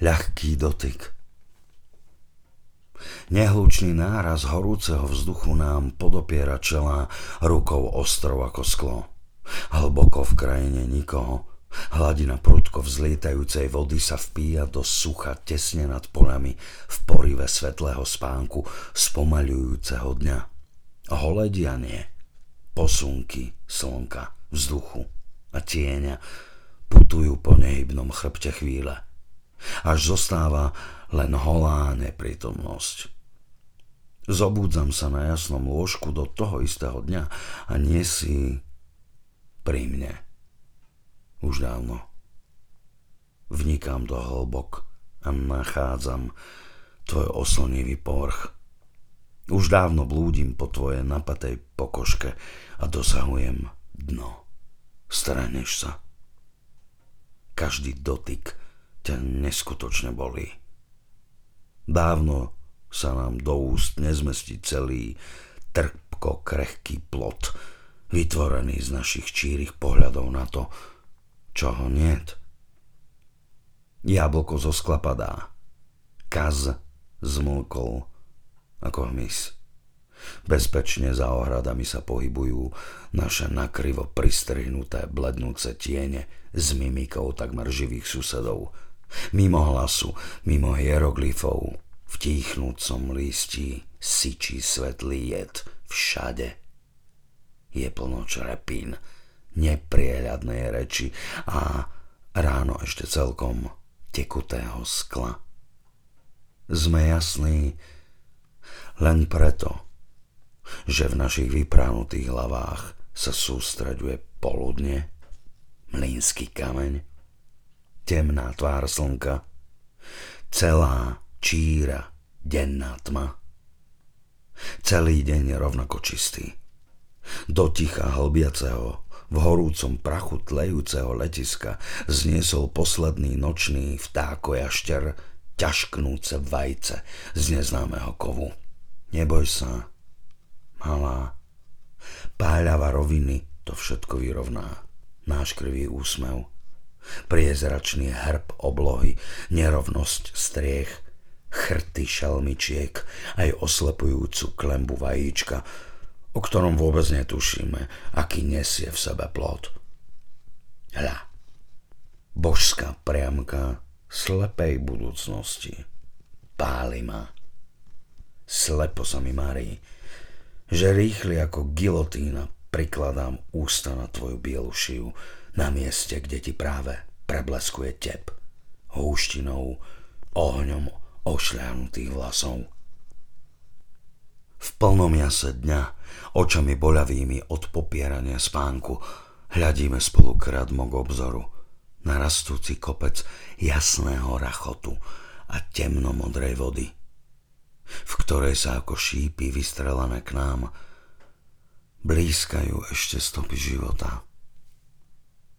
ľahký dotyk. Nehlučný náraz horúceho vzduchu nám podopiera čela rukou ostrov ako sklo. Hlboko v krajine nikoho. Hladina prudko vzlietajúcej vody sa vpíja do sucha tesne nad polami v porive svetlého spánku spomaľujúceho dňa. Holedianie, posunky slnka, vzduchu a tieňa putujú po nehybnom chrbte chvíle. Až zostáva len holá neprítomnosť. Zobúdzam sa na jasnom lôžku do toho istého dňa a nie si pri mne. Už dávno. Vnikám do hlbok a nachádzam tvoj oslnivý povrch. Už dávno blúdim po tvojej napatej pokoške a dosahujem dno. Straneš sa. Každý dotyk ťa neskutočne bolí. Dávno sa nám do úst nezmestí celý trpko krehký plot, vytvorený z našich čírých pohľadov na to, čo ho niet. Jablko zo skla padá. Kaz zmlkol ako hmyz. Bezpečne za ohradami sa pohybujú naše nakrivo pristrihnuté blednúce tiene s mimikou takmer živých susedov – Mimo hlasu, mimo hieroglyfov, v tíchnúcom listí syčí svetlý jed všade. Je plno črepín, neprieľadnej reči a ráno ešte celkom tekutého skla. Sme jasní len preto, že v našich vypránutých hlavách sa sústreďuje poludne, mlínsky kameň, temná tvár slnka, celá číra denná tma. Celý deň je rovnako čistý. Do ticha hlbiaceho, v horúcom prachu tlejúceho letiska zniesol posledný nočný vtákojašter ťažknúce vajce z neznámeho kovu. Neboj sa, malá, páľava roviny to všetko vyrovná. Náš krivý úsmev priezračný hrb oblohy, nerovnosť striech, chrty šelmičiek, aj oslepujúcu klembu vajíčka, o ktorom vôbec netušíme, aký nesie v sebe plod. Hľa, božská priamka slepej budúcnosti. Páli ma. Slepo sa mi marí, že rýchli ako gilotína prikladám ústa na tvoju bielu šiu, na mieste, kde ti práve prebleskuje tep, húštinou, ohňom ošľahnutých vlasov. V plnom jase dňa, očami boľavými od popierania spánku, hľadíme spolu kradmo obzoru na rastúci kopec jasného rachotu a temnomodrej vody, v ktorej sa ako šípy vystrelané k nám blízkajú ešte stopy života.